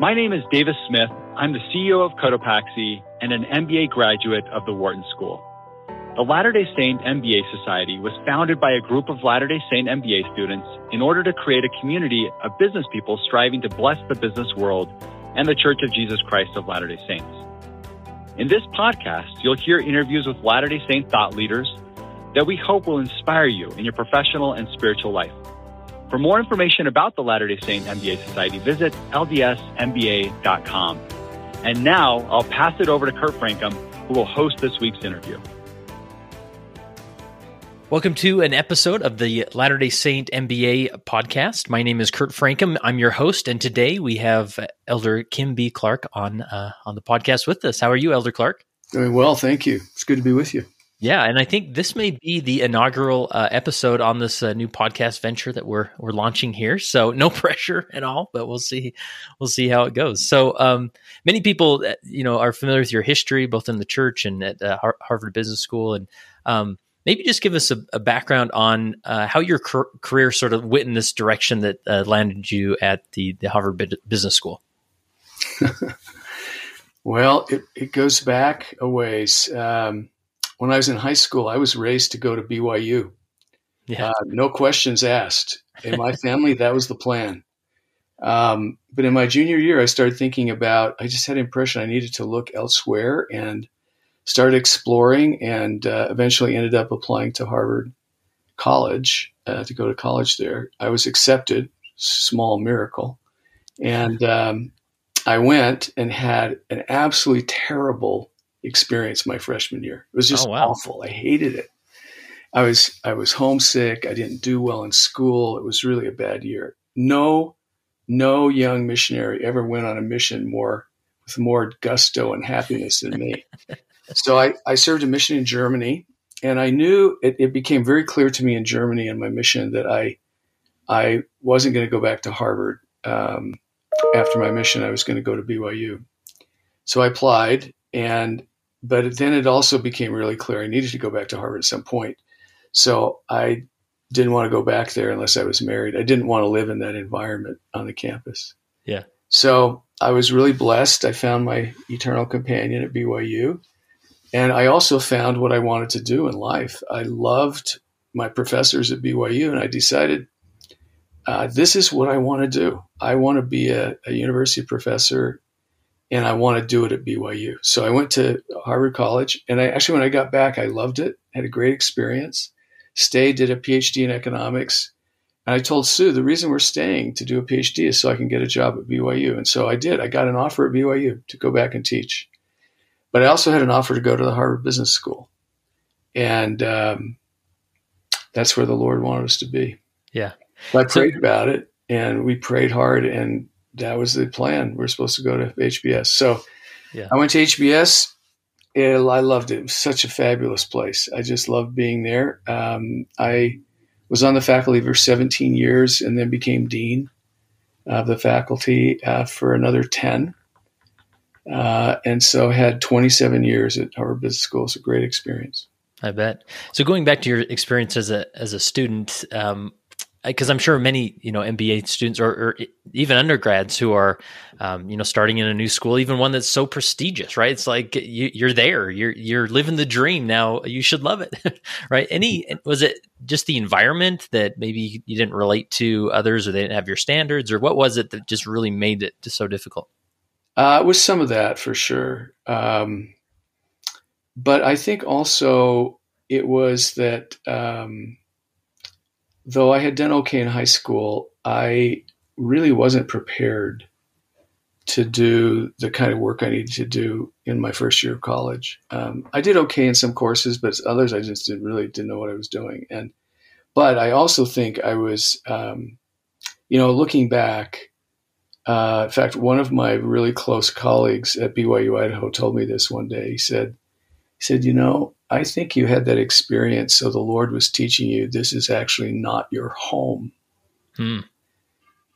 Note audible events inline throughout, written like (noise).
My name is Davis Smith. I'm the CEO of Cotopaxi and an MBA graduate of the Wharton School. The Latter day Saint MBA Society was founded by a group of Latter day Saint MBA students in order to create a community of business people striving to bless the business world and the Church of Jesus Christ of Latter day Saints. In this podcast, you'll hear interviews with Latter day Saint thought leaders that we hope will inspire you in your professional and spiritual life. For more information about the Latter day Saint MBA Society, visit ldsmba.com. And now I'll pass it over to Kurt Francom, who will host this week's interview. Welcome to an episode of the Latter day Saint MBA podcast. My name is Kurt Francom. I'm your host, and today we have Elder Kim B. Clark on uh, on the podcast with us. How are you, Elder Clark? Doing well, thank you. It's good to be with you. Yeah, and I think this may be the inaugural uh, episode on this uh, new podcast venture that we're we're launching here. So no (laughs) pressure at all, but we'll see we'll see how it goes. So um, many people, uh, you know, are familiar with your history, both in the church and at uh, Harvard Business School, and um, maybe just give us a, a background on uh, how your career sort of went in this direction that uh, landed you at the the Harvard Business School. (laughs) well, it, it goes back a ways. Um, when I was in high school, I was raised to go to BYU. Yeah. Uh, no questions asked. In my family, that was the plan. Um, but in my junior year, I started thinking about, I just had an impression I needed to look elsewhere and started exploring and uh, eventually ended up applying to Harvard College uh, to go to college there. I was accepted, small miracle. And um, I went and had an absolutely terrible experience my freshman year. It was just oh, wow. awful. I hated it. I was I was homesick. I didn't do well in school. It was really a bad year. No, no young missionary ever went on a mission more with more gusto and happiness than me. (laughs) so I, I served a mission in Germany, and I knew it, it became very clear to me in Germany and my mission that I I wasn't going to go back to Harvard um, after my mission. I was going to go to BYU. So I applied, and but then it also became really clear I needed to go back to Harvard at some point. So I didn't want to go back there unless I was married. I didn't want to live in that environment on the campus. Yeah. So I was really blessed. I found my eternal companion at BYU. And I also found what I wanted to do in life. I loved my professors at BYU, and I decided uh, this is what I want to do. I want to be a, a university professor and I want to do it at BYU. So I went to Harvard College, and I actually, when I got back, I loved it, had a great experience. Stayed, did a PhD in economics, and I told Sue the reason we're staying to do a PhD is so I can get a job at BYU, and so I did. I got an offer at BYU to go back and teach, but I also had an offer to go to the Harvard Business School, and um, that's where the Lord wanted us to be. Yeah, so I prayed so, about it, and we prayed hard, and that was the plan. We are supposed to go to HBS. So yeah. I went to HBS. I loved it. It was such a fabulous place. I just loved being there. Um, I was on the faculty for 17 years and then became dean of the faculty uh, for another 10. Uh, and so had 27 years at Harvard Business School. It's a great experience. I bet. So going back to your experience as a as a student, um, because I'm sure many you know MBA students or, or even undergrads who are um, you know starting in a new school, even one that's so prestigious, right? It's like you, are there, you're you're living the dream now. You should love it, (laughs) right? Any was it just the environment that maybe you didn't relate to others, or they didn't have your standards, or what was it that just really made it so difficult? Uh, it was some of that for sure, um, but I think also it was that. Um, though I had done okay in high school, I really wasn't prepared to do the kind of work I needed to do in my first year of college. Um, I did okay in some courses, but others I just didn't really didn't know what I was doing. And but I also think I was, um, you know, looking back. Uh, in fact, one of my really close colleagues at BYU Idaho told me this one day. He said, "He said, you know, I think you had that experience. So the Lord was teaching you this is actually not your home. Hmm.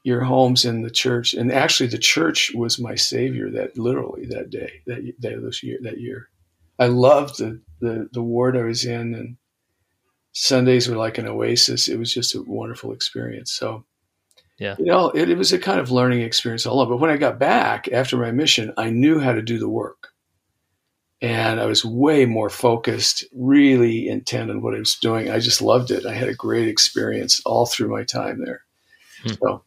Your home's in the church, and actually, the church was my savior. That literally that day, that that year, that year, I loved the the the ward I was in, and Sundays were like an oasis. It was just a wonderful experience. So, Yeah. You know, it, it was a kind of learning experience all along. But when I got back after my mission, I knew how to do the work. And I was way more focused, really intent on what I was doing. I just loved it. I had a great experience all through my time there. Hmm. So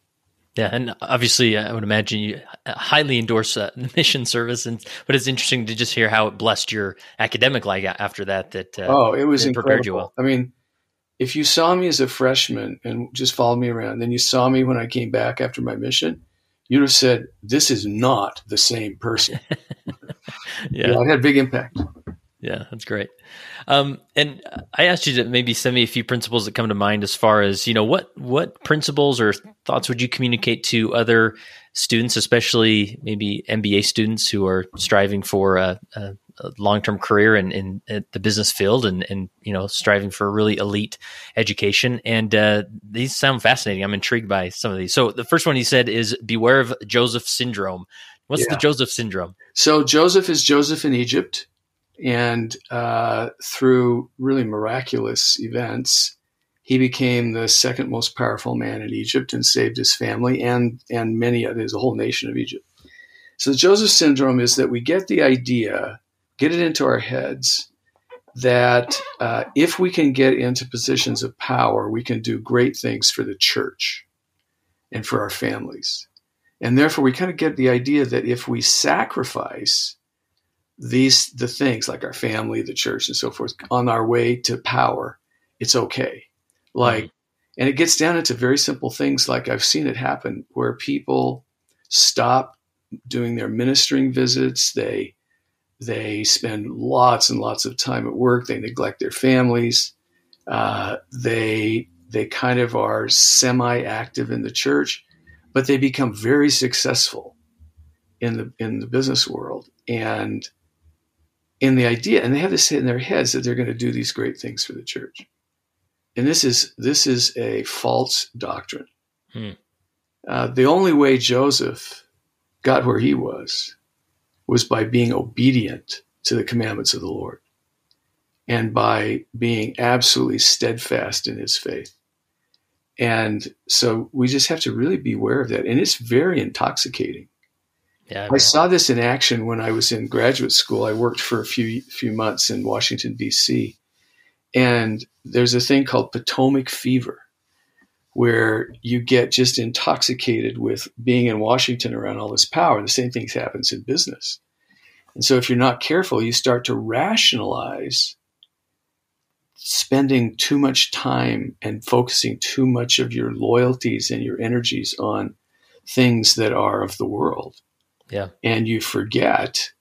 yeah, and obviously, I would imagine you highly endorse uh, (laughs) mission service, and but it's interesting to just hear how it blessed your academic life after that. That uh, oh, it was it prepared you well. I mean, if you saw me as a freshman and just followed me around, then you saw me when I came back after my mission, you'd have said, "This is not the same person." (laughs) yeah, yeah it had big impact. Yeah, that's great. Um, and I asked you to maybe send me a few principles that come to mind as far as you know what what principles or thoughts would you communicate to other students, especially maybe MBA students who are striving for a, a, a long term career in, in, in, the business field and and you know striving for a really elite education. And uh, these sound fascinating. I'm intrigued by some of these. So the first one he said is beware of Joseph syndrome. What's yeah. the Joseph syndrome? So Joseph is Joseph in Egypt and uh, through really miraculous events, he became the second most powerful man in Egypt and saved his family and and many others, a whole nation of Egypt. So the Joseph syndrome is that we get the idea, get it into our heads that uh, if we can get into positions of power, we can do great things for the church and for our families. And therefore, we kind of get the idea that if we sacrifice these the things like our family, the church, and so forth on our way to power, it's okay. Like, mm-hmm. and it gets down into very simple things. Like I've seen it happen where people stop doing their ministering visits. They they spend lots and lots of time at work. They neglect their families. Uh, they they kind of are semi-active in the church, but they become very successful in the in the business world. And in the idea, and they have this in their heads that they're going to do these great things for the church. And this is this is a false doctrine. Hmm. Uh, the only way Joseph got where he was was by being obedient to the commandments of the Lord and by being absolutely steadfast in his faith. And so we just have to really be aware of that. And it's very intoxicating. Yeah, I saw this in action when I was in graduate school. I worked for a few few months in Washington D.C. And there's a thing called Potomac fever, where you get just intoxicated with being in Washington around all this power. The same thing happens in business. And so if you're not careful, you start to rationalize spending too much time and focusing too much of your loyalties and your energies on things that are of the world yeah. And you forget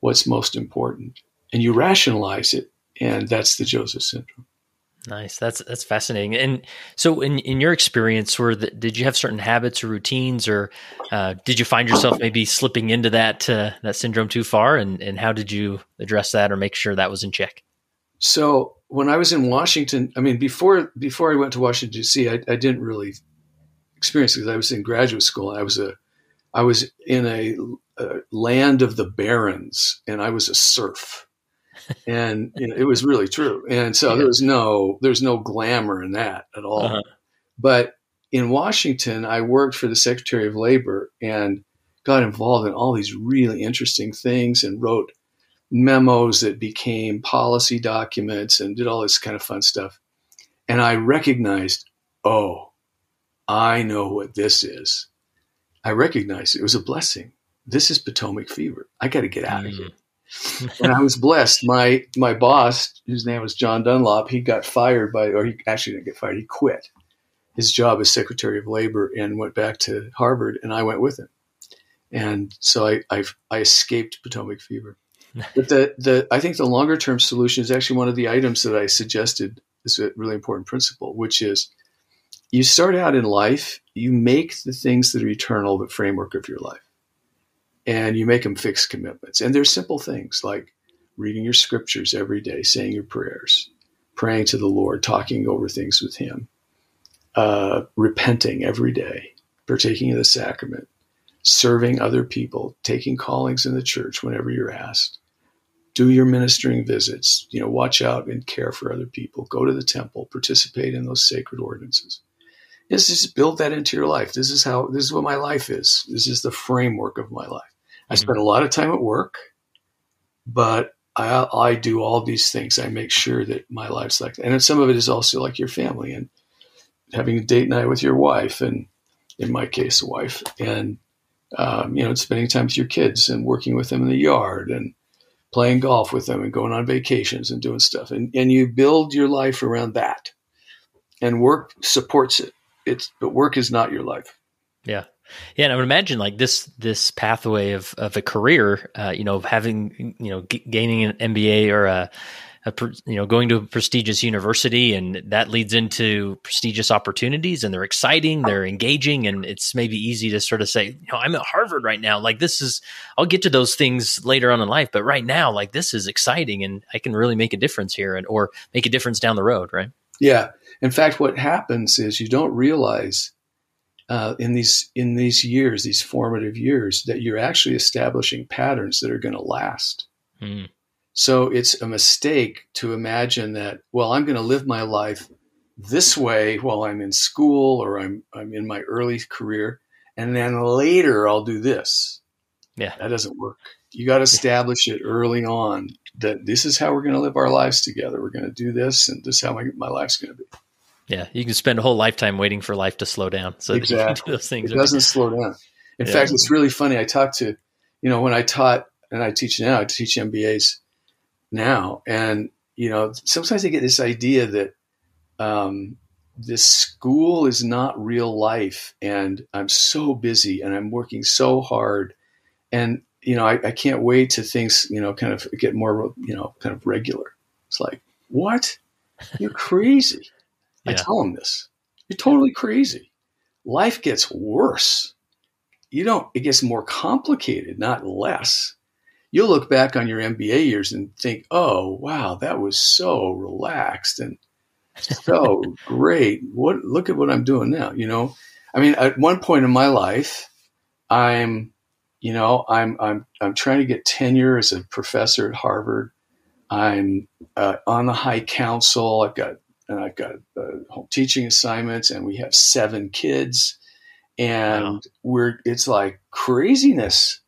what's most important and you rationalize it. And that's the Joseph syndrome. Nice. That's that's fascinating. And so, in in your experience, were the, did you have certain habits or routines, or uh, did you find yourself maybe slipping into that uh, that syndrome too far? And and how did you address that or make sure that was in check? So when I was in Washington, I mean before before I went to Washington D.C., I, I didn't really experience it because I was in graduate school. And I was a I was in a, a land of the barons, and I was a serf, and you know, it was really true. And so yeah. there was no there's no glamour in that at all. Uh-huh. But in Washington, I worked for the Secretary of Labor and got involved in all these really interesting things and wrote memos that became policy documents and did all this kind of fun stuff. And I recognized, oh, I know what this is. I recognized it was a blessing. This is Potomac fever. I got to get out of mm. here. and I was blessed. My my boss, whose name was John Dunlop, he got fired by, or he actually didn't get fired. He quit his job as Secretary of Labor and went back to Harvard, and I went with him. And so I I, I escaped Potomac fever. But the the I think the longer term solution is actually one of the items that I suggested is a really important principle, which is you start out in life, you make the things that are eternal the framework of your life. And you make them fixed commitments. And they're simple things like reading your scriptures every day, saying your prayers, praying to the Lord, talking over things with Him, uh, repenting every day, partaking of the sacrament, serving other people, taking callings in the church whenever you're asked. Do your ministering visits, you know, watch out and care for other people, go to the temple, participate in those sacred ordinances is just build that into your life. This is how this is what my life is. This is the framework of my life. I mm-hmm. spend a lot of time at work, but I, I do all these things. I make sure that my life's like that. And some of it is also like your family and having a date night with your wife, and in my case, a wife, and um, you know, spending time with your kids and working with them in the yard and playing golf with them and going on vacations and doing stuff. And and you build your life around that, and work supports it. It's but work is not your life. Yeah. Yeah, and I would imagine like this this pathway of of a career, uh, you know, having you know g- gaining an MBA or a, a, you know going to a prestigious university, and that leads into prestigious opportunities, and they're exciting, they're engaging, and it's maybe easy to sort of say, you know, I'm at Harvard right now, like this is. I'll get to those things later on in life, but right now, like this is exciting, and I can really make a difference here, and or make a difference down the road, right? Yeah. In fact, what happens is you don't realize uh, in these in these years, these formative years, that you're actually establishing patterns that are going to last. Mm. So it's a mistake to imagine that. Well, I'm going to live my life this way while I'm in school or I'm I'm in my early career, and then later I'll do this. Yeah, that doesn't work. You got to establish it early on that this is how we're going to live our lives together. We're going to do this, and this is how my, my life's going to be. Yeah, you can spend a whole lifetime waiting for life to slow down. So (laughs) exactly, (laughs) those things it doesn't (laughs) slow down. In yeah. fact, it's really funny. I talked to, you know, when I taught and I teach now, I teach MBAs now, and you know, sometimes I get this idea that um, this school is not real life, and I'm so busy and I'm working so hard, and you know, I, I can't wait to things, you know, kind of get more, you know, kind of regular. It's like, what? You're (laughs) crazy. Yeah. I tell them this. You're totally crazy. Life gets worse. You don't, it gets more complicated, not less. You'll look back on your MBA years and think, oh, wow, that was so relaxed and so (laughs) great. What, look at what I'm doing now. You know, I mean, at one point in my life, I'm, you know, I'm, I'm, I'm trying to get tenure as a professor at Harvard. I'm uh, on the high council. I've got and I've got uh, home teaching assignments, and we have seven kids, and wow. we're it's like craziness,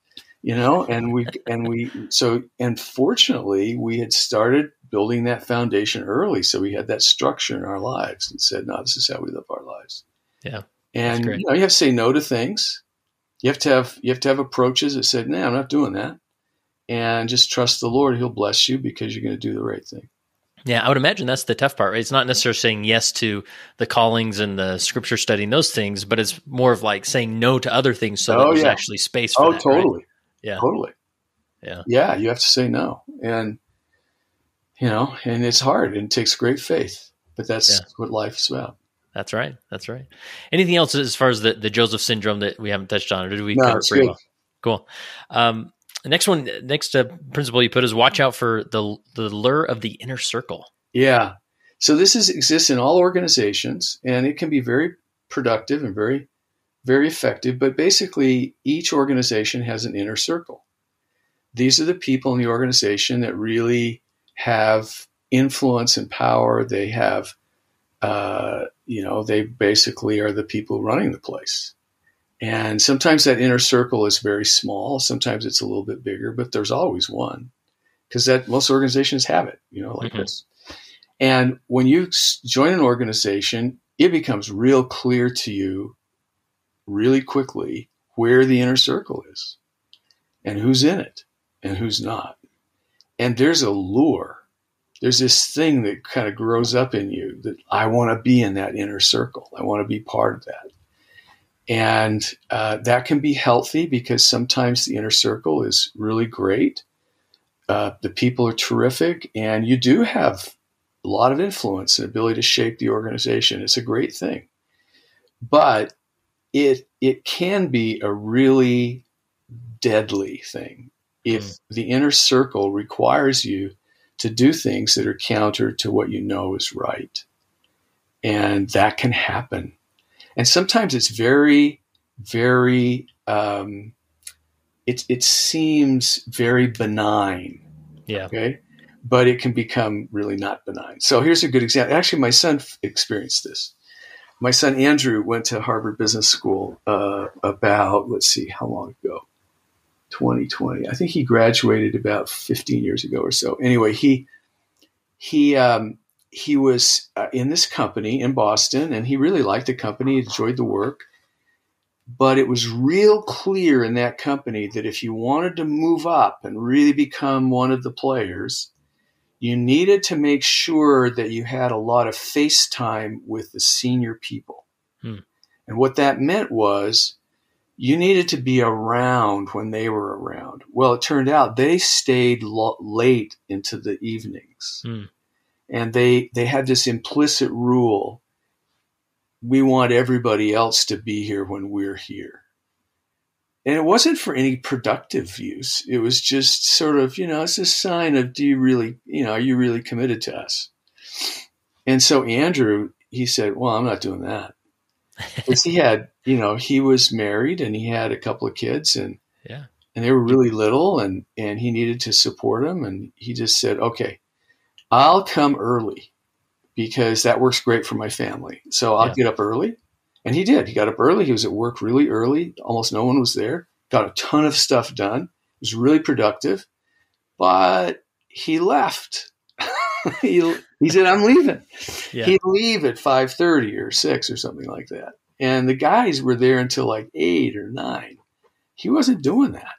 you know. And we and we so and fortunately we had started building that foundation early, so we had that structure in our lives, and said, "No, this is how we live our lives." Yeah, and you, know, you have to say no to things. You have to have you have to have approaches that said, "No, I'm not doing that," and just trust the Lord; He'll bless you because you're going to do the right thing. Yeah, I would imagine that's the tough part. Right? It's not necessarily saying yes to the callings and the scripture studying those things, but it's more of like saying no to other things so oh, that there's yeah. actually space for oh, that. totally. Right? Yeah. Totally. Yeah. Yeah, you have to say no. And you know, and it's hard and it takes great faith. But that's yeah. what life's about. That's right. That's right. Anything else as far as the, the Joseph syndrome that we haven't touched on, or did we no, cover it pretty well? Cool. Um, next one, next uh, principle you put is watch out for the the lure of the inner circle. Yeah. So this is exists in all organizations, and it can be very productive and very, very effective. But basically, each organization has an inner circle. These are the people in the organization that really have influence and power. They have, uh, you know, they basically are the people running the place. And sometimes that inner circle is very small. Sometimes it's a little bit bigger, but there's always one because that most organizations have it, you know, like mm-hmm. this. And when you join an organization, it becomes real clear to you really quickly where the inner circle is and who's in it and who's not. And there's a lure. There's this thing that kind of grows up in you that I want to be in that inner circle. I want to be part of that. And uh, that can be healthy because sometimes the inner circle is really great. Uh, the people are terrific, and you do have a lot of influence and ability to shape the organization. It's a great thing. But it it can be a really deadly thing if mm. the inner circle requires you to do things that are counter to what you know is right. And that can happen and sometimes it's very, very. Um, it it seems very benign. Yeah. Okay. But it can become really not benign. So here's a good example. Actually, my son f- experienced this. My son Andrew went to Harvard Business School uh, about let's see how long ago? 2020 I think he graduated about 15 years ago or so. Anyway he he um, he was uh, in this company in Boston and he really liked the company enjoyed the work. But it was real clear in that company that if you wanted to move up and really become one of the players you needed to make sure that you had a lot of face time with the senior people. Hmm. And what that meant was you needed to be around when they were around. Well, it turned out they stayed lo- late into the evenings. Hmm. And they, they had this implicit rule we want everybody else to be here when we're here and it wasn't for any productive use. It was just sort of, you know, it's a sign of, do you really, you know, are you really committed to us? And so Andrew, he said, well, I'm not doing that. (laughs) Because he had, you know, he was married and he had a couple of kids and, yeah, and they were really little and, and he needed to support them. And he just said, okay, I'll come early because that works great for my family. So I'll yeah. get up early and he did. He got up early. He was at work really early. Almost no one was there. Got a ton of stuff done. It was really productive. But he left. (laughs) he, he said, I'm leaving. Yeah. He'd leave at 5.30 or 6 or something like that. And the guys were there until like 8 or 9. He wasn't doing that.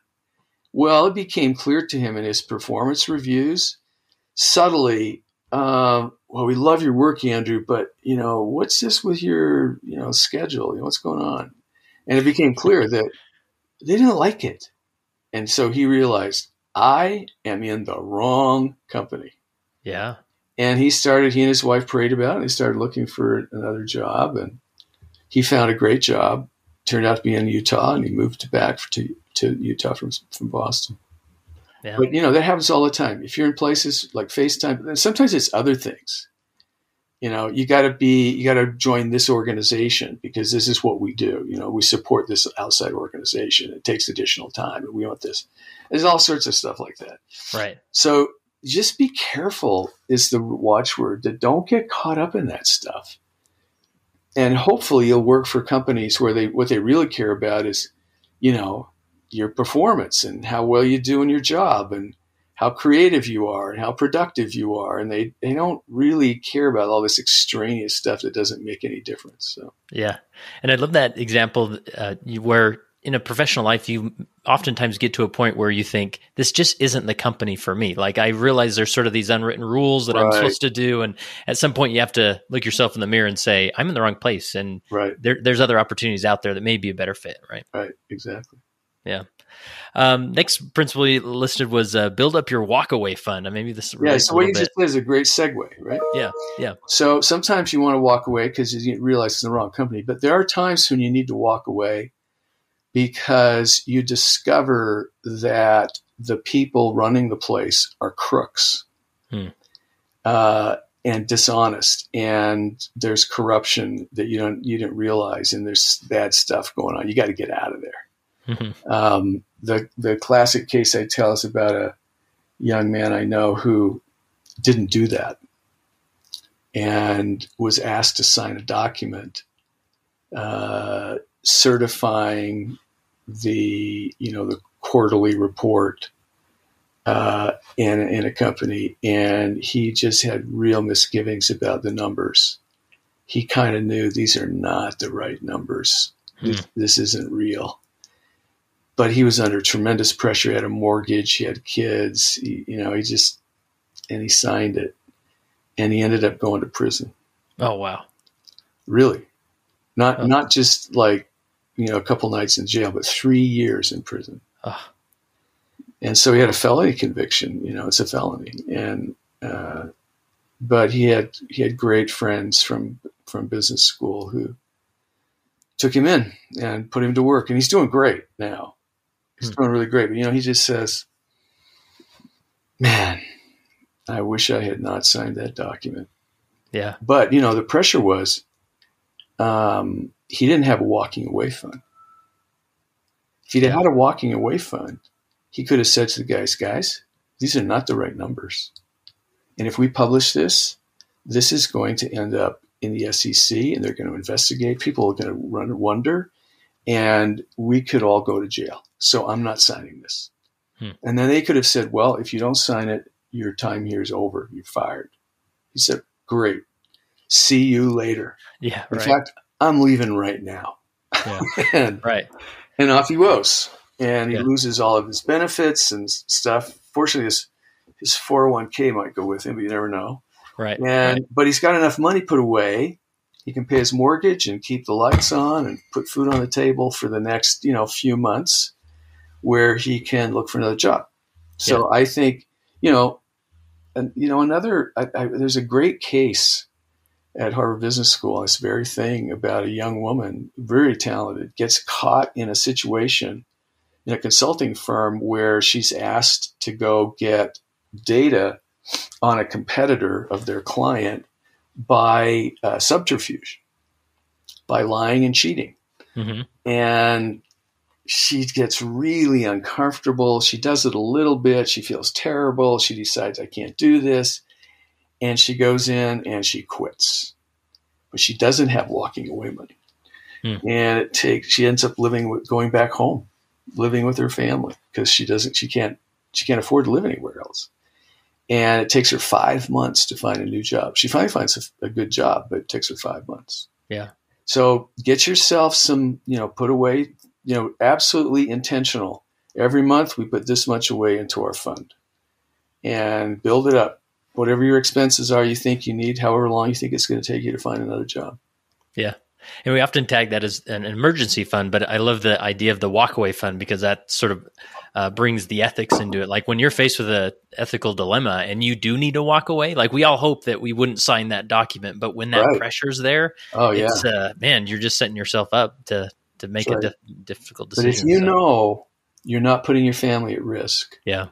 Well, it became clear to him in his performance reviews, subtly, um, well, we love your work, Andrew, but you know, what's this with your, you know, schedule? You know, what's going on? And it became clear that they didn't like it. And so he realized, I am in the wrong company. Yeah. And he started, he and his wife prayed about it. And He started looking for another job and he found a great job. Turned out to be in Utah and he moved back to, to Utah from, from Boston. Yeah. But you know that happens all the time. If you're in places like FaceTime, sometimes it's other things. You know, you got to be, you got to join this organization because this is what we do. You know, we support this outside organization. It takes additional time, and we want this. There's all sorts of stuff like that. Right. So just be careful is the watchword. That don't get caught up in that stuff. And hopefully, you'll work for companies where they what they really care about is, you know, your performance and how well you do in your job and how creative you are and how productive you are. And they, they don't really care about all this extraneous stuff that doesn't make any difference so. Yeah. And i love that example uh, where in a professional life you oftentimes get to a point where you think this just isn't the company for me. Like i realize there's sort of these unwritten rules that right. i'm supposed to do and at some point you have to look yourself in the mirror and say i'm in the wrong place and right. there, there's other opportunities out there that may be a better fit right? Right. Exactly yeah. Um, next principle you listed was uh, build up your walkaway fund. maybe this. Yeah. So what you bit. just did is a great segue, right? Yeah. Yeah. So sometimes you want to walk away because you realize it's the wrong company, but there are times when you need to walk away because you discover that the people running the place are crooks. Hmm. Uh, and dishonest and there's corruption that you don't you didn't realize and there's bad stuff going on you got to get out of there Mm-hmm. Um, the the classic case I tell is about a young man I know who didn't do that and was asked to sign a document uh, certifying the you know the quarterly report uh, in in a company, and he just had real misgivings about the numbers. He kind of knew these are not the right numbers. Hmm. This, this isn't real but he was under tremendous pressure. He had a mortgage, he had kids, he, you know, he just, and he signed it and he ended up going to prison. Oh, wow. Really? Not, oh. not just like, you know, a couple nights in jail, but three years in prison. Oh. And so he had a felony conviction, you know, it's a felony. And, uh, but he had, he had great friends from, from business school who took him in and put him to work and he's doing great now He's doing really great. But, you know, he just says, man, I wish I had not signed that document. Yeah. But, you know, the pressure was um, he didn't have a walking away fund. If he'd had a walking away fund, he could have said to the guys, guys, these are not the right numbers. And if we publish this, this is going to end up in the SEC and they're going to investigate. People are going to run wonder, and we could all go to jail. So I'm not signing this. Hmm. And then they could have said, well, if you don't sign it, your time here is over. You're fired. He said, great. See you later. Yeah. In right. fact, I'm leaving right now. Yeah. (laughs) and, right. And off he goes. And he yeah. loses all of his benefits and stuff. Fortunately, his, his 401k might go with him, but you never know. Right. And right. but he's got enough money put away. He can pay his mortgage and keep the lights on and put food on the table for the next, you know, few months where he can look for another job. So yeah. I think, you know, and you know, another I, I, there's a great case at Harvard Business School, this very thing about a young woman, very talented, gets caught in a situation in a consulting firm where she's asked to go get data on a competitor of their client by uh, subterfuge, by lying and cheating. Mm-hmm. And she gets really uncomfortable. She does it a little bit. She feels terrible. She decides, I can't do this. And she goes in and she quits. But she doesn't have walking away money. Mm. And it takes, she ends up living with, going back home, living with her family because she doesn't, she can't, she can't afford to live anywhere else and it takes her five months to find a new job. She finally finds a, a, good job, but it takes her five months. Yeah. So get yourself some, you know, put away, you know, absolutely intentional. Every month we put this much away into our fund and build it up. Whatever your expenses are, you think you need, however long you think it's going to take you to find another job. Yeah. And we often tag that as an emergency fund, but I love the idea of the walkaway fund because that sort of uh, brings the ethics into it. Like when you're faced with a ethical dilemma and you do need to walk away, like we all hope that we wouldn't sign that document, but when that right. pressure's there, oh yeah, uh, man, you're just setting yourself up to to make a di- difficult decision. But if you so. know you're not putting your family at risk, yeah,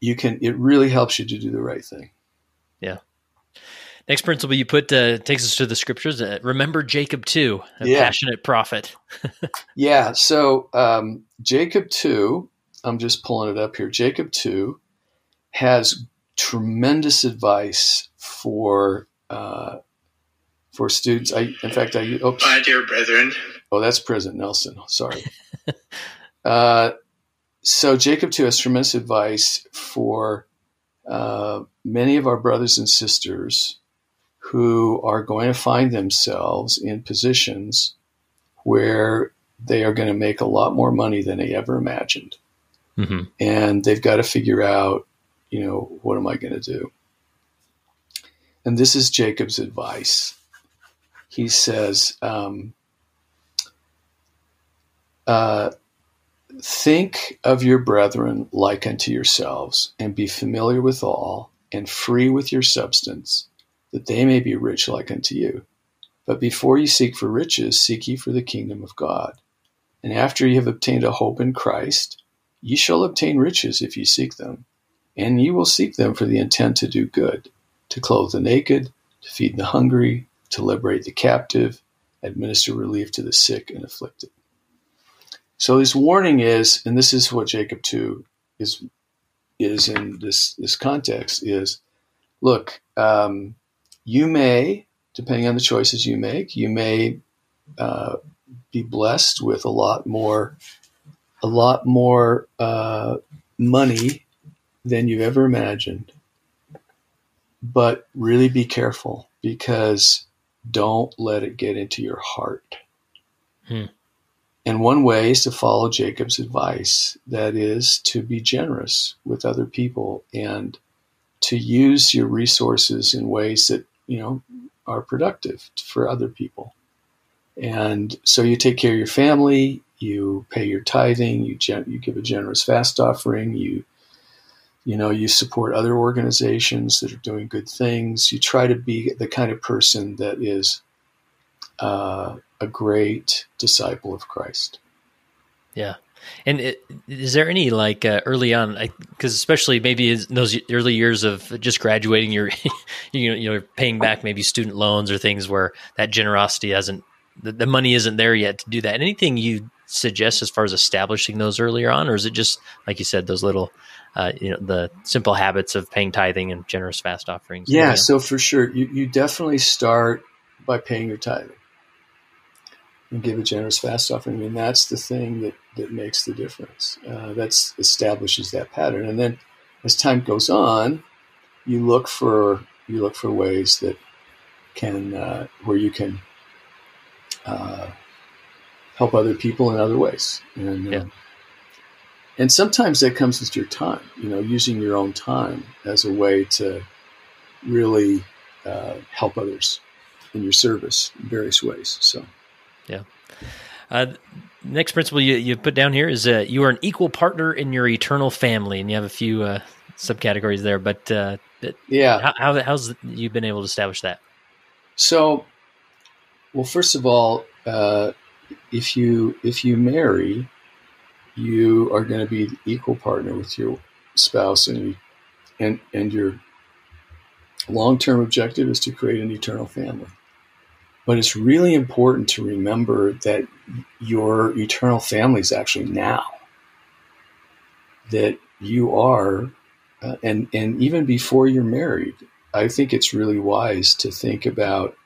you can. It really helps you to do the right thing. Yeah. Next principle you put uh, takes us to the scriptures. Uh, remember Jacob two, a yeah. passionate prophet. (laughs) yeah. So um, Jacob two, I'm just pulling it up here. Jacob two has tremendous advice for uh, for students. I, in fact, I oops. my dear brethren. Oh, that's President Nelson. Sorry. (laughs) uh, so Jacob two has tremendous advice for uh, many of our brothers and sisters who are going to find themselves in positions where they are going to make a lot more money than they ever imagined. Mm-hmm. And they've got to figure out, you know, what am I going to do? And this is Jacob's advice. He says, um, uh, Think of your brethren like unto yourselves, and be familiar with all, and free with your substance that they may be rich like unto you. But before ye seek for riches, seek ye for the kingdom of God. And after ye have obtained a hope in Christ, ye shall obtain riches if ye seek them. And ye will seek them for the intent to do good, to clothe the naked, to feed the hungry, to liberate the captive, administer relief to the sick and afflicted. So his warning is, and this is what Jacob 2 is is in this this context is look um, you may, depending on the choices you make, you may uh, be blessed with a lot more, a lot more uh, money than you've ever imagined. But really be careful because don't let it get into your heart. Hmm. And one way is to follow Jacob's advice that is to be generous with other people and to use your resources in ways that you know, are productive for other people. And so you take care of your family, you pay your tithing, you gen- you give a generous fast offering, you you know, you support other organizations that are doing good things. You try to be the kind of person that is uh, a great disciple of Christ. Yeah. And it, is there any like uh, early on, because especially maybe in those early years of just graduating, you're (laughs) you know you're paying back maybe student loans or things where that generosity hasn't the, the money isn't there yet to do that. Anything you suggest as far as establishing those earlier on, or is it just like you said those little uh, you know the simple habits of paying tithing and generous fast offerings? Yeah, so for sure, you you definitely start by paying your tithing and give a generous fast offering. I mean, that's the thing that, that makes the difference. Uh, that establishes that pattern. And then as time goes on, you look for you look for ways that can uh, where you can uh, help other people in other ways. And yeah. Um, and sometimes that comes with your time. You know, using your own time as a way to really uh, help others in your service in various ways. So. Yeah. Uh, next principle you, you put down here is uh, you are an equal partner in your eternal family, and you have a few uh, subcategories there. But uh, yeah, how, how how's you been able to establish that? So, well, first of all, uh, if you if you marry, you are going to be the equal partner with your spouse, and and and your long term objective is to create an eternal family. But it's really important to remember that your eternal family is actually now. That you are, uh, and and even before you're married, I think it's really wise to think about,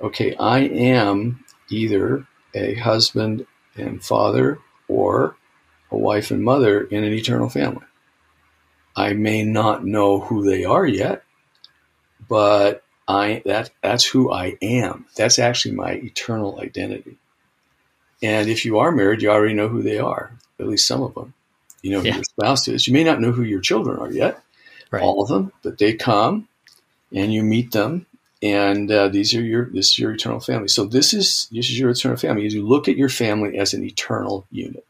okay, I am either a husband and father or a wife and mother in an eternal family. I may not know who they are yet, but I that that's who I am. That's actually my eternal identity. And if you are married, you already know who they are. At least some of them. You know who yeah. your spouse is. You may not know who your children are yet, right. all of them, but they come and you meet them, and uh, these are your this is your eternal family. So this is this is your eternal family. You look at your family as an eternal unit,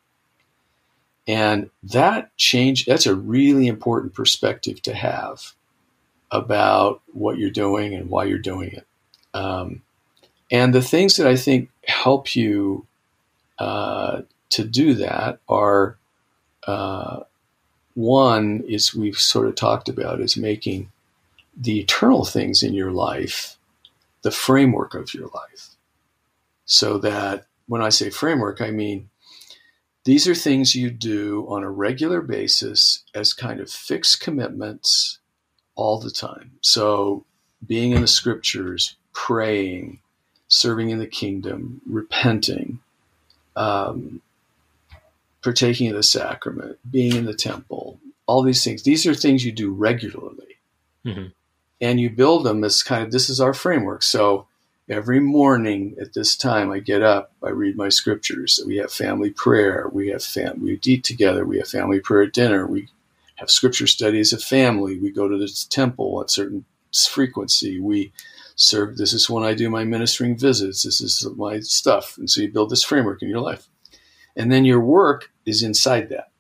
and that change that's a really important perspective to have about what you're doing and why you're doing it. Um, and the things that I think help you uh, to do that are uh, one is we've sort of talked about is making the eternal things in your life the framework of your life. So that when I say framework, I mean these are things you do on a regular basis as kind of fixed commitments all the time. So, being in the scriptures, praying, serving in the kingdom, repenting, um, partaking of the sacrament, being in the temple, all these things. These are things you do regularly. Mm-hmm. And you build them as kind of this is our framework. So, every morning at this time I get up, I read my scriptures. We have family prayer. We have fam- we eat together. We have family prayer at dinner. We have scripture study as a family. We go to the temple at certain frequency. We serve. This is when I do my ministering visits. This is my stuff. And so you build this framework in your life. And then your work is inside that.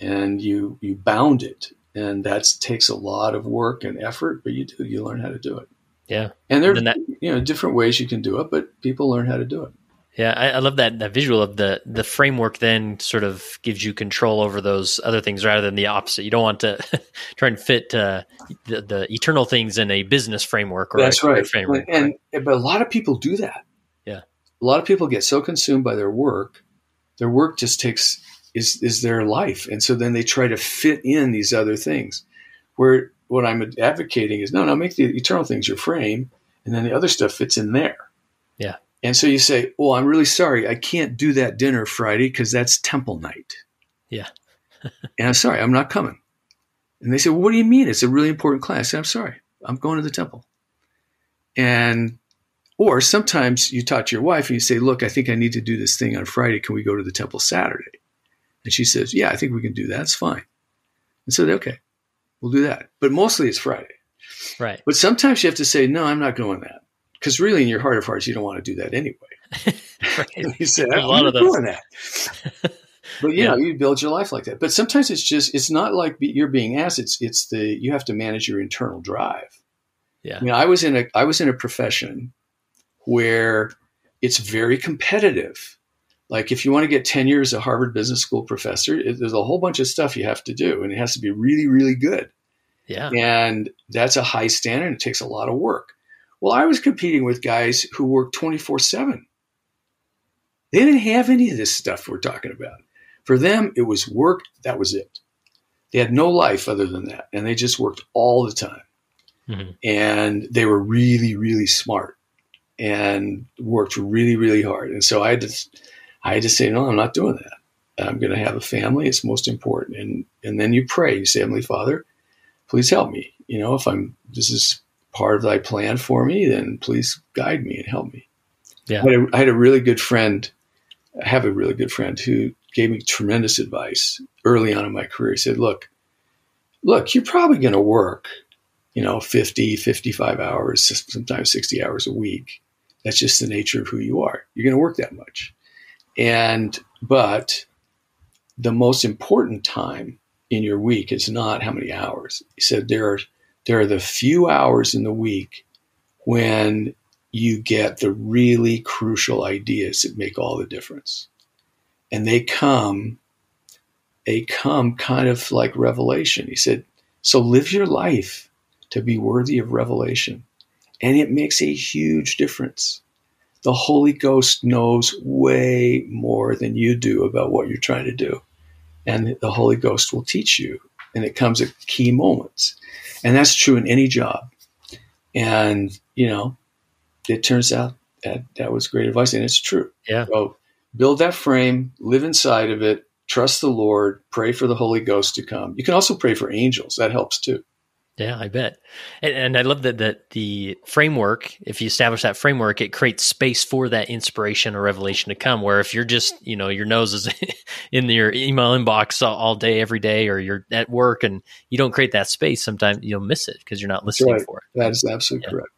And you you bound it. And that takes a lot of work and effort, but you do, you learn how to do it. Yeah. And there are that, you know different ways you can do it, but people learn how to do it. Yeah, I, I, love that that visual of the the framework. Then sort of gives you control over those other things rather than the opposite. You don't want to (laughs) try and fit uh, the, the eternal things in a business framework or that's right. Framework, and right? but a lot of people do that. Yeah, a lot of people get so consumed by their work, their work just takes is is their life, and so then they try to fit in these other things. Where what I'm advocating is no, no, make the eternal things your frame, and then the other stuff fits in there. Yeah. And so you say, "Well, I'm really sorry, I can't do that dinner Friday because that's temple night." Yeah. (laughs) and I'm sorry, I'm not coming. And they say, well, "What do you mean? It's a really important class." I am sorry, I'm going to the temple. And or sometimes you talk to your wife and you say, "Look, I think I need to do this thing on Friday. Can we go to the temple Saturday?" And she says, "Yeah, I think we can do that. It's fine." And so, okay, we'll do that. But mostly it's Friday. Right. But sometimes you have to say, "No, I'm not going that." because really in your heart of hearts you don't want to do that anyway. (laughs) (laughs) you say, I'm not doing that. but you yeah. know, you build your life like that. But sometimes it's just it's not like you're being asked. It's it's the you have to manage your internal drive. Yeah. I mean, I was in a I was in a profession where it's very competitive. Like if you want to get tenure as a Harvard Business School professor, it, there's a whole bunch of stuff you have to do, and it has to be really, really good. Yeah. And that's a high standard. And it takes a lot of work. Well, I was competing with guys who worked 24 7. They didn't have any of this stuff we're talking about. For them, it was work, that was it. They had no life other than that. And they just worked all the time. Mm-hmm. And they were really, really smart. and worked really, really hard. And so I had to, I to say, no, I'm not doing that. I'm going to have a family. It's most important. And, and then you pray, you say, Heavenly Father, please help me. You know, if I'm, this is part of thy plan for me, then please guide me and help me. Yeah. I had a, I had a really good friend, I have a really good friend who gave me tremendous advice early on in my career. He said, look, look, you're probably going to work, you know, 50, 55 hours, sometimes 60 hours a week. That's just the nature of who you are. You're going to work that much. And, but the most important time in your week is not how many hours. He said there are, there are the few hours in the week when you get the really crucial ideas that make all the difference. And they come they come kind of like revelation. He said, So live your life to be worthy of revelation. And it makes a huge difference. The Holy Ghost knows way more than you do about what you're trying to do. And the Holy Ghost will teach you. And it comes at key moments. And that's true in any job. And, you know, it turns out that that was great advice. And it's true. Yeah. So build that frame, live inside of it, trust the Lord, pray for the Holy Ghost to come. You can also pray for angels. That helps too. Yeah, I bet. And, and, I love that that the framework, if you establish that framework, it creates space for that inspiration or revelation to come. Where if you're just, you know, your nose is (laughs) in your email inbox all, day, every day, or you're at work and you don't create that space, sometimes you'll miss it because you're not listening right. for it. That is absolutely yeah. correct.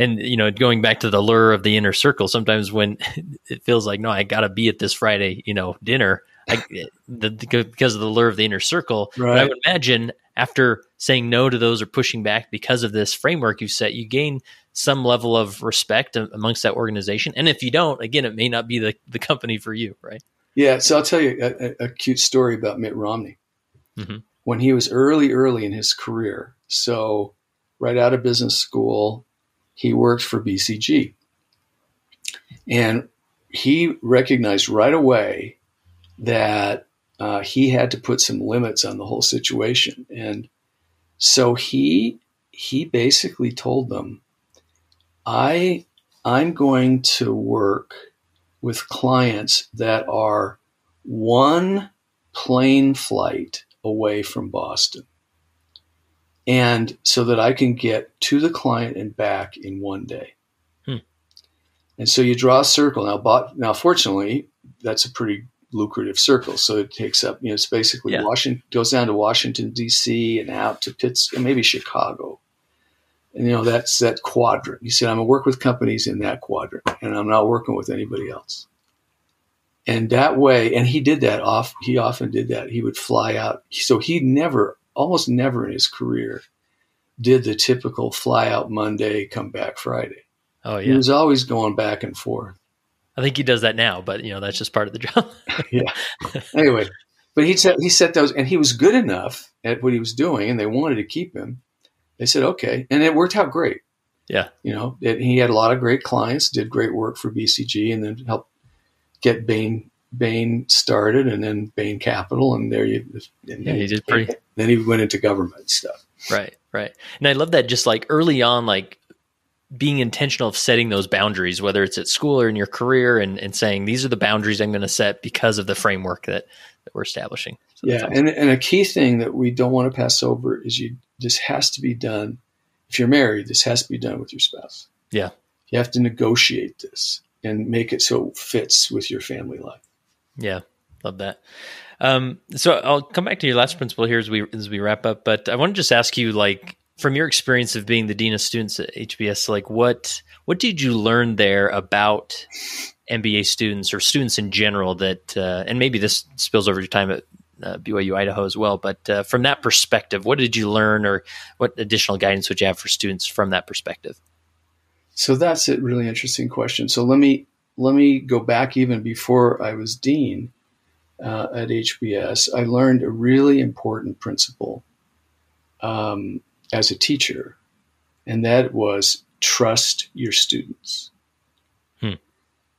And you know, going back to the lure of the inner circle, sometimes when (laughs) it feels like, no, I got to be at this Friday, you know, dinner, I, eh, the, because of the lure of the inner circle. Right. But I would imagine after saying no to those or pushing back because of this framework you've set, you gain some level of respect amongst that organization. And if you don't, again, it may not be the, the company for you, right? Yeah. So I'll tell you a, a cute story about Mitt Romney. Mm-hmm. When he was early, early in his career, so right out of business school, he worked for BCG. And he recognized right away that uh, he had to put some limits on the whole situation. And so he he basically told them, I I'm going to work with clients that are one plane flight away from Boston. And so that I can get to the client and back in one day. Hmm. And so you draw a circle. Now, now, fortunately, that's a pretty lucrative circle. So it takes up, you know, it's basically yeah. Washington goes down to Washington D.C. and out to Pittsburgh, maybe Chicago. And you know that's that quadrant. He said, "I'm gonna work with companies in that quadrant, and I'm not working with anybody else." And that way, and he did that off. He often did that. He would fly out. So he never, almost never in his career, did the typical fly out Monday, come back Friday. Oh yeah. He was always going back and forth. I think he does that now, but you know that's just part of the (laughs) job. (laughs) yeah. Anyway, but he said he set those, and he was good enough at what he was doing, and they wanted to keep him. They said okay, and it worked out great. Yeah, you know, it, he had a lot of great clients, did great work for BCG, and then helped get Bain Bain started, and then Bain Capital, and there you. And yeah, he did pretty. Then he went into government stuff. Right, right, and I love that. Just like early on, like being intentional of setting those boundaries, whether it's at school or in your career, and, and saying these are the boundaries I'm going to set because of the framework that, that we're establishing. So yeah, and, and a key thing that we don't want to pass over is you this has to be done. If you're married, this has to be done with your spouse. Yeah, you have to negotiate this and make it so it fits with your family life. Yeah, love that. Um, so I'll come back to your last principle here as we as we wrap up, but I want to just ask you like from your experience of being the dean of students at HBS, like what what did you learn there about MBA students or students in general that, uh, and maybe this spills over your time at uh, BYU Idaho as well, but uh, from that perspective, what did you learn, or what additional guidance would you have for students from that perspective? So that's a really interesting question. So let me let me go back even before I was dean uh, at HBS. I learned a really important principle. Um, as a teacher, and that was trust your students. Hmm.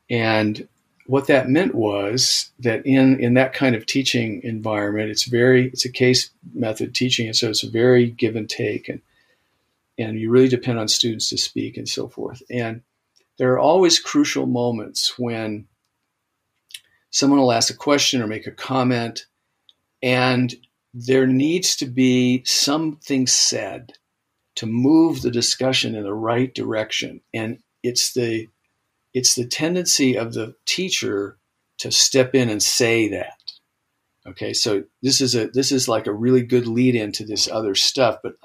And what that meant was that in, in that kind of teaching environment, it's very it's a case method teaching, and so it's a very give and take, and and you really depend on students to speak and so forth. And there are always crucial moments when someone will ask a question or make a comment, and there needs to be something said to move the discussion in the right direction. And it's the it's the tendency of the teacher to step in and say that. Okay, so this is a this is like a really good lead into this other stuff, but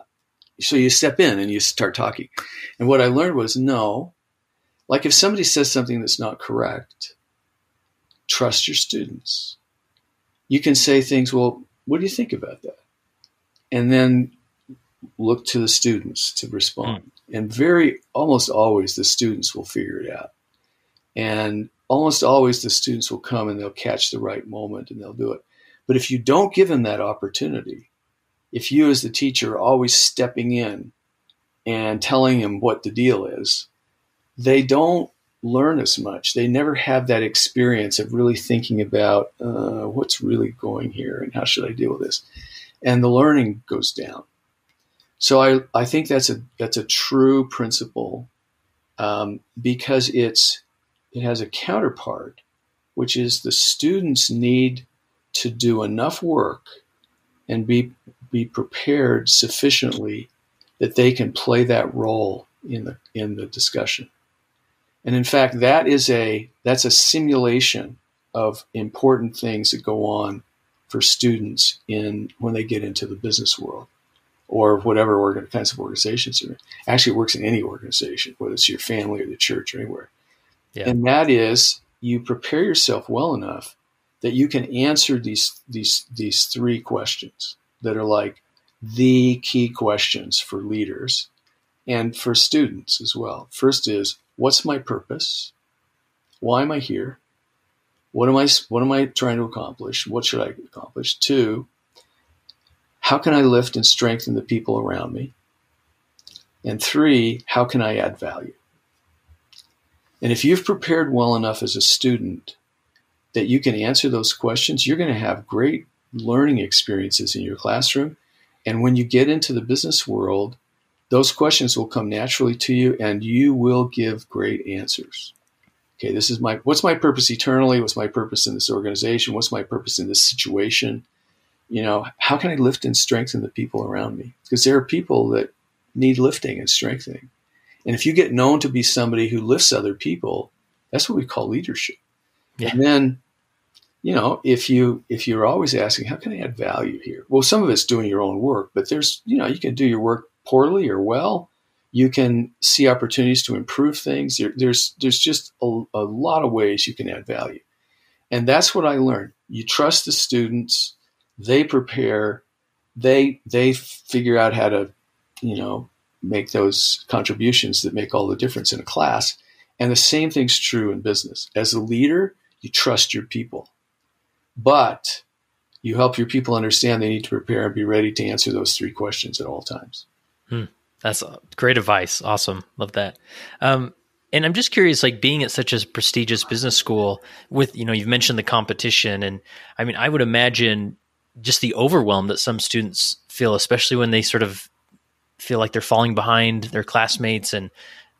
so you step in and you start talking. And what I learned was no, like if somebody says something that's not correct, trust your students. You can say things, well, what do you think about that? And then look to the students to respond. Mm. And very almost always the students will figure it out. And almost always the students will come and they'll catch the right moment and they'll do it. But if you don't give them that opportunity, if you as the teacher are always stepping in and telling them what the deal is, they don't learn as much. They never have that experience of really thinking about uh, what's really going here and how should I deal with this, and the learning goes down. So I, I think that's a that's a true principle um, because it's it has a counterpart, which is the students need to do enough work and be be prepared sufficiently that they can play that role in the in the discussion. And in fact, that is a that's a simulation of important things that go on for students in when they get into the business world or whatever organ, kinds of organizations are in. Actually, it works in any organization, whether it's your family or the church or anywhere. Yeah. And that is you prepare yourself well enough that you can answer these these these three questions that are like the key questions for leaders and for students as well. First is what's my purpose? Why am I here? What am I what am I trying to accomplish? What should I accomplish? Two, how can I lift and strengthen the people around me? And three, how can I add value? And if you've prepared well enough as a student that you can answer those questions, you're going to have great learning experiences in your classroom. And when you get into the business world, those questions will come naturally to you and you will give great answers. Okay, this is my what's my purpose eternally? What's my purpose in this organization? What's my purpose in this situation? You know, how can I lift and strengthen the people around me? Because there are people that need lifting and strengthening. And if you get known to be somebody who lifts other people, that's what we call leadership. Yeah. And then, you know, if you if you're always asking, how can I add value here? Well, some of it's doing your own work, but there's, you know, you can do your work poorly or well. You can see opportunities to improve things. There, there's there's just a, a lot of ways you can add value, and that's what I learned. You trust the students; they prepare, they they figure out how to, you know, make those contributions that make all the difference in a class. And the same thing's true in business. As a leader, you trust your people, but you help your people understand they need to prepare and be ready to answer those three questions at all times. Hmm. That's great advice. Awesome. Love that. Um, and I'm just curious, like being at such a prestigious business school with, you know, you've mentioned the competition. And I mean, I would imagine just the overwhelm that some students feel, especially when they sort of feel like they're falling behind their classmates and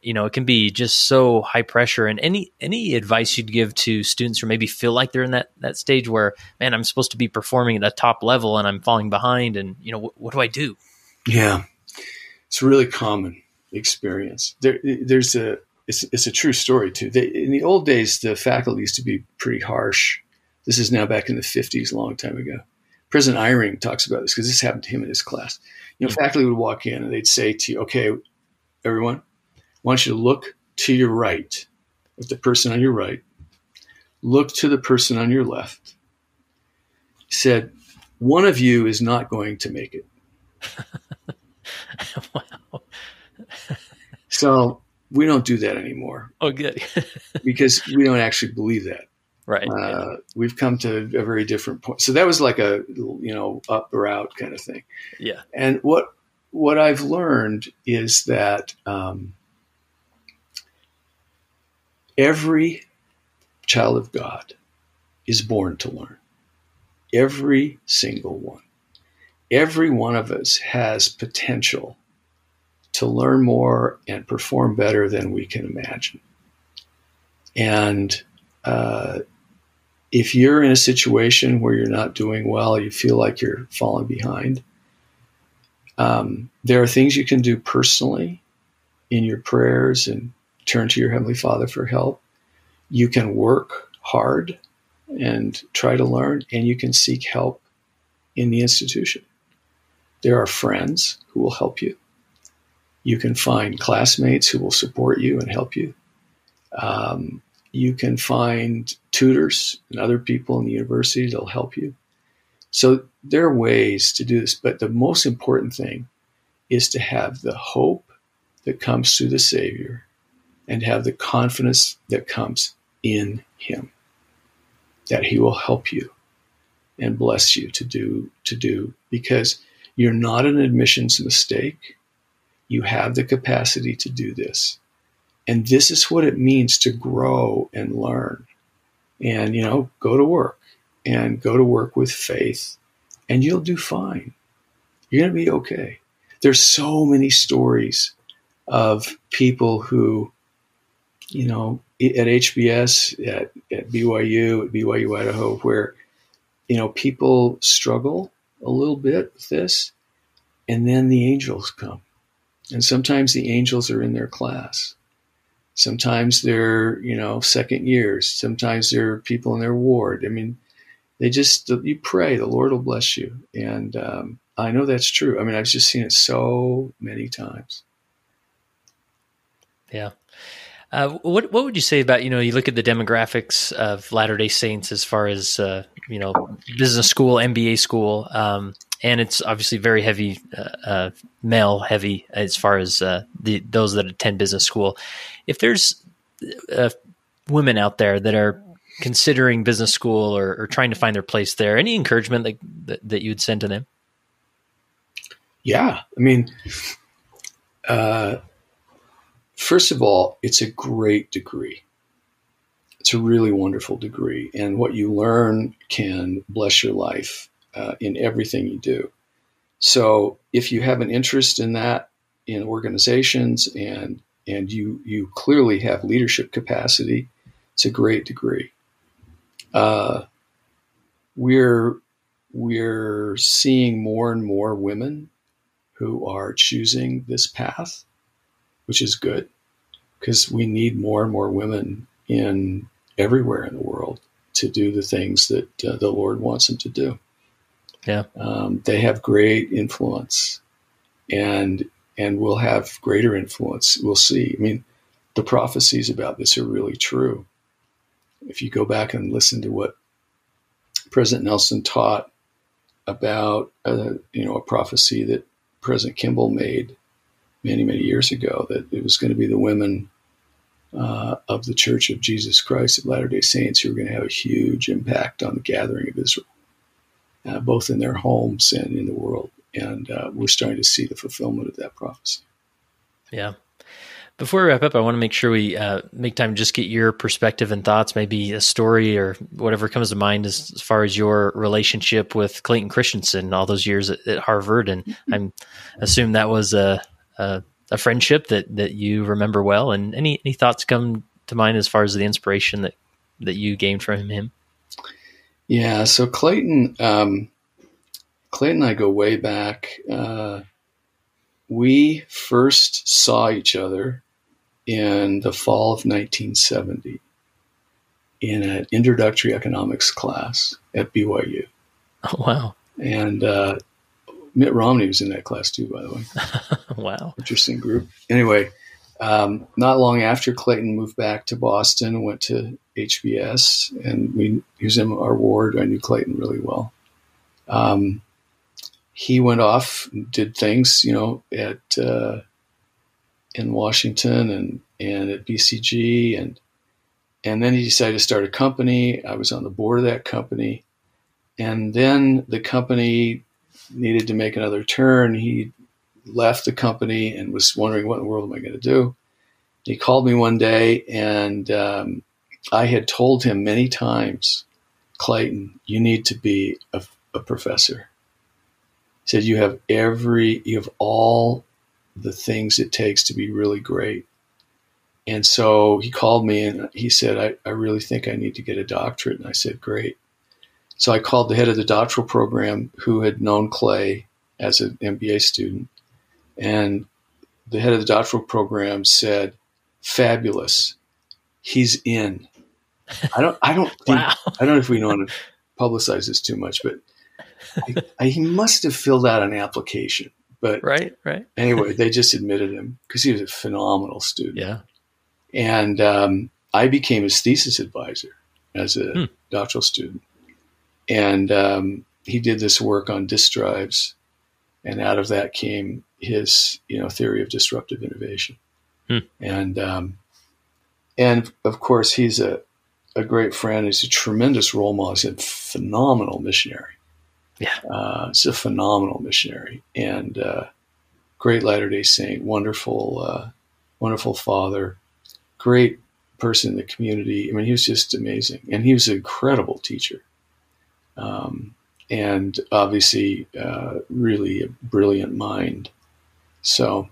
you know it can be just so high pressure and any any advice you'd give to students who maybe feel like they're in that that stage where man i'm supposed to be performing at a top level and i'm falling behind and you know what, what do i do yeah it's a really common experience. There there's a it's, it's a true story too. They, in the old days the faculty used to be pretty harsh. This is now back in the 50s a long time ago. President eyring talks about this because this happened to him in his class. You know, hmm. faculty would walk in and they'd say to you, okay, everyone, I want you to look to your right at the person on your right, look to the person on your left. He said, one of you is not going to make it. (laughs) (laughs) wow. so we don't do that anymore. Oh, good. (laughs) because we don't actually believe that. Right. Uh. We've come to a very different point. So that was like a you know up or out kind of thing. Yeah. And what what I've learned is that um, every child of God is born to learn. Every single one. Every one of us has potential to learn more and perform better than we can imagine. And uh, if you're in a situation where you're not doing well, you feel like you're falling behind, um, there are things you can do personally in your prayers and turn to your Heavenly Father for help. You can work hard and try to learn, and you can seek help in the institution. There are friends who will help you. You can find classmates who will support you and help you. Um, you can find tutors and other people in the university that'll help you. So there are ways to do this, but the most important thing is to have the hope that comes through the Savior and have the confidence that comes in Him that He will help you and bless you to do to do because you're not an admissions mistake. You have the capacity to do this. And this is what it means to grow and learn. And, you know, go to work and go to work with faith, and you'll do fine. You're going to be okay. There's so many stories of people who, you know, at HBS, at, at BYU, at BYU Idaho, where, you know, people struggle a little bit with this, and then the angels come. And sometimes the angels are in their class. Sometimes they're, you know, second years. Sometimes they're people in their ward. I mean, they just, you pray, the Lord will bless you. And um, I know that's true. I mean, I've just seen it so many times. Yeah. Uh, what what would you say about you know you look at the demographics of Latter Day Saints as far as uh, you know business school, MBA school, um, and it's obviously very heavy uh, uh male heavy as far as uh, the those that attend business school. If there's uh, women out there that are considering business school or, or, trying to find their place there, any encouragement that, that, that you would send to them? Yeah, I mean First of all, it's a great degree. It's a really wonderful degree. And what you learn can bless your life uh, in everything you do. So if you have an interest in that in organizations and and you you clearly have leadership capacity, it's a great degree. Uh, we're we're seeing more and more women who are choosing this path which is good because we need more and more women in everywhere in the world to do the things that uh, the Lord wants them to do. Yeah, um, they have great influence, and and will have greater influence. We'll see. I mean, the prophecies about this are really true. If you go back and listen to what President Nelson taught about, uh, you know, a prophecy that President Kimball made many, many years ago that it was going to be the women uh, of the Church of Jesus Christ of Latter day Saints who were going to have a huge impact on the gathering of Israel, uh, both in their homes and in the world. And uh, we're starting to see the fulfillment of that prophecy. Yeah. Before we wrap up, I want to make sure we uh, make time to just get your perspective and thoughts, maybe a story or whatever comes to mind as, as far as your relationship with Clayton Christensen all those years at, at Harvard. And mm-hmm. I'm assume that was a, a, a friendship that that you remember well, and any any thoughts come to mind as far as the inspiration that that you gained from him? Yeah, so Clayton, um, Clayton and I go way back. Uh, we first saw each other in the fall of 1970 in an introductory economics class at BYU. (laughs) Oh, wow. And uh, Mitt Romney was in that class too, by the way. (laughs) wow. Interesting group. Anyway, um, not long after Clayton moved back to Boston, went to HBS, and we he was in our ward. I knew Clayton really well. Um, he went off, did things, you know, at uh, in Washington and and at BCG, and and then he decided to start a company. I was on the board of that company, and then the company needed to make another turn. He left the company and was wondering what in the world am I going to do. He called me one day, and um, I had told him many times, Clayton, you need to be a, a professor. He said you have every, you have all the things it takes to be really great. and so he called me and he said, I, I really think I need to get a doctorate. And I said, Great. So I called the head of the doctoral program who had known Clay as an MBA student. And the head of the doctoral program said, Fabulous. He's in. I don't I don't think wow. I don't know if we want to publicize this too much, but I, I, he must have filled out an application. But right, right. anyway, they just admitted him because he was a phenomenal student. Yeah. And um, I became his thesis advisor as a hmm. doctoral student. And um, he did this work on disk drives. And out of that came his, you know, theory of disruptive innovation. Hmm. And, um, and of course, he's a, a great friend. He's a tremendous role model. He's a phenomenal missionary. Yeah. Uh, he's a phenomenal missionary and uh, great Latter day Saint, wonderful, uh, wonderful father, great person in the community. I mean, he was just amazing, and he was an incredible teacher, um, and obviously, uh, really a brilliant mind. So,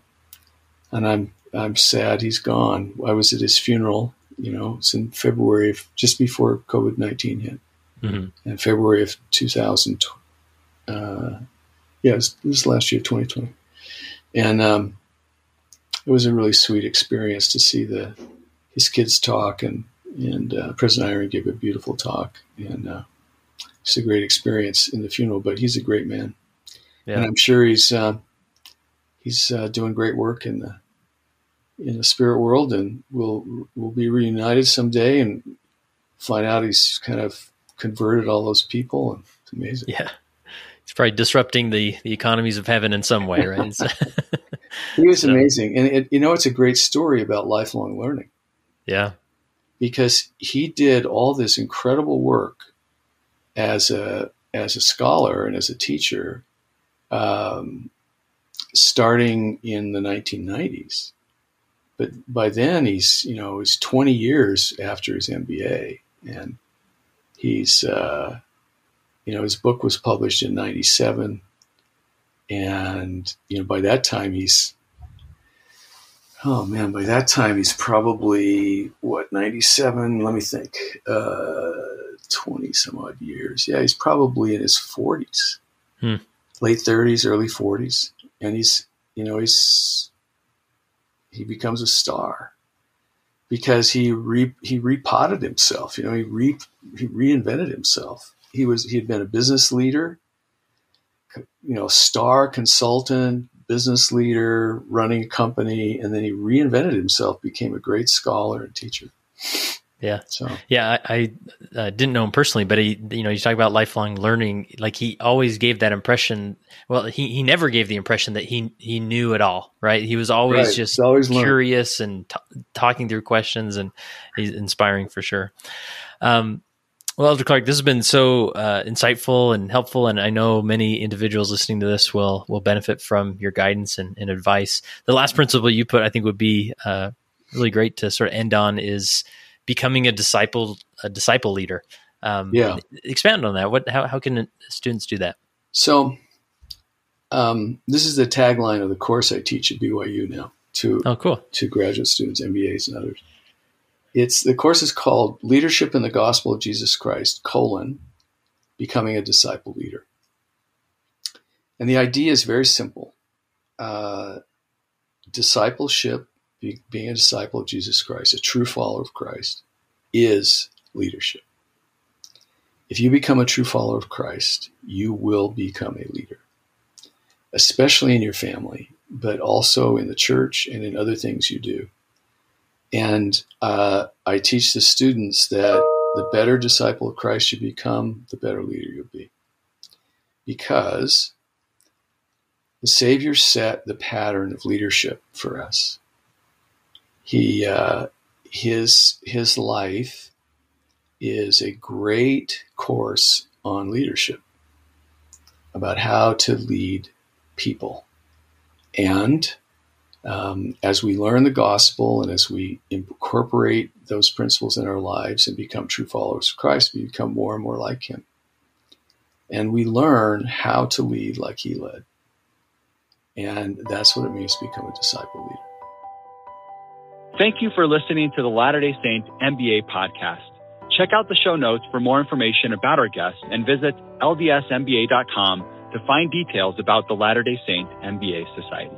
and I'm I'm sad he's gone. I was at his funeral. You know, it's in February, of, just before COVID nineteen hit, mm-hmm. in February of 2000. Uh, yeah, it was, it was last year, 2020, and um, it was a really sweet experience to see the his kids talk, and and uh, President Eyring gave a beautiful talk, and uh, it's a great experience in the funeral. But he's a great man, yeah. and I'm sure he's uh, he's uh, doing great work in the in the spirit world, and we'll we'll be reunited someday, and find out he's kind of converted all those people, and it's amazing. Yeah, he's probably disrupting the the economies of heaven in some way, right? (laughs) he was so. amazing, and it, you know, it's a great story about lifelong learning. Yeah. Because he did all this incredible work as a as a scholar and as a teacher, um, starting in the 1990s. But by then he's you know he's 20 years after his MBA, and he's uh, you know his book was published in 97 and you know by that time he's oh man, by that time he's probably what ninety seven. Let me think, uh, twenty some odd years. Yeah, he's probably in his forties, hmm. late thirties, early forties, and he's you know he's he becomes a star because he re, he repotted himself. You know, he re, he reinvented himself. He was he had been a business leader, you know, star consultant, business leader, running a company, and then he reinvented himself, became a great scholar and teacher. Yeah. So yeah, I, I uh, didn't know him personally, but he, you know, you talk about lifelong learning. Like he always gave that impression. Well, he, he never gave the impression that he he knew it all. Right. He was always right. just always curious and t- talking through questions, and he's inspiring for sure. Um, well, Elder Clark, this has been so uh, insightful and helpful, and I know many individuals listening to this will will benefit from your guidance and, and advice. The last principle you put, I think, would be uh, really great to sort of end on is becoming a disciple a disciple leader. Um, yeah, expand on that. What how how can students do that? So, um, this is the tagline of the course I teach at BYU now to oh cool to graduate students, MBAs, and others. It's the course is called Leadership in the Gospel of Jesus Christ: colon Becoming a Disciple Leader. And the idea is very simple. Uh, discipleship, be, being a disciple of Jesus Christ, a true follower of Christ, is leadership. If you become a true follower of Christ, you will become a leader, especially in your family, but also in the church and in other things you do. And uh, I teach the students that the better disciple of Christ you become, the better leader you'll be. Because the Savior set the pattern of leadership for us. He, uh, his, his life is a great course on leadership about how to lead people. And um, as we learn the gospel and as we incorporate those principles in our lives and become true followers of Christ, we become more and more like Him. And we learn how to lead like He led. And that's what it means to become a disciple leader. Thank you for listening to the Latter day Saint MBA podcast. Check out the show notes for more information about our guests and visit ldsmba.com to find details about the Latter day Saint MBA Society.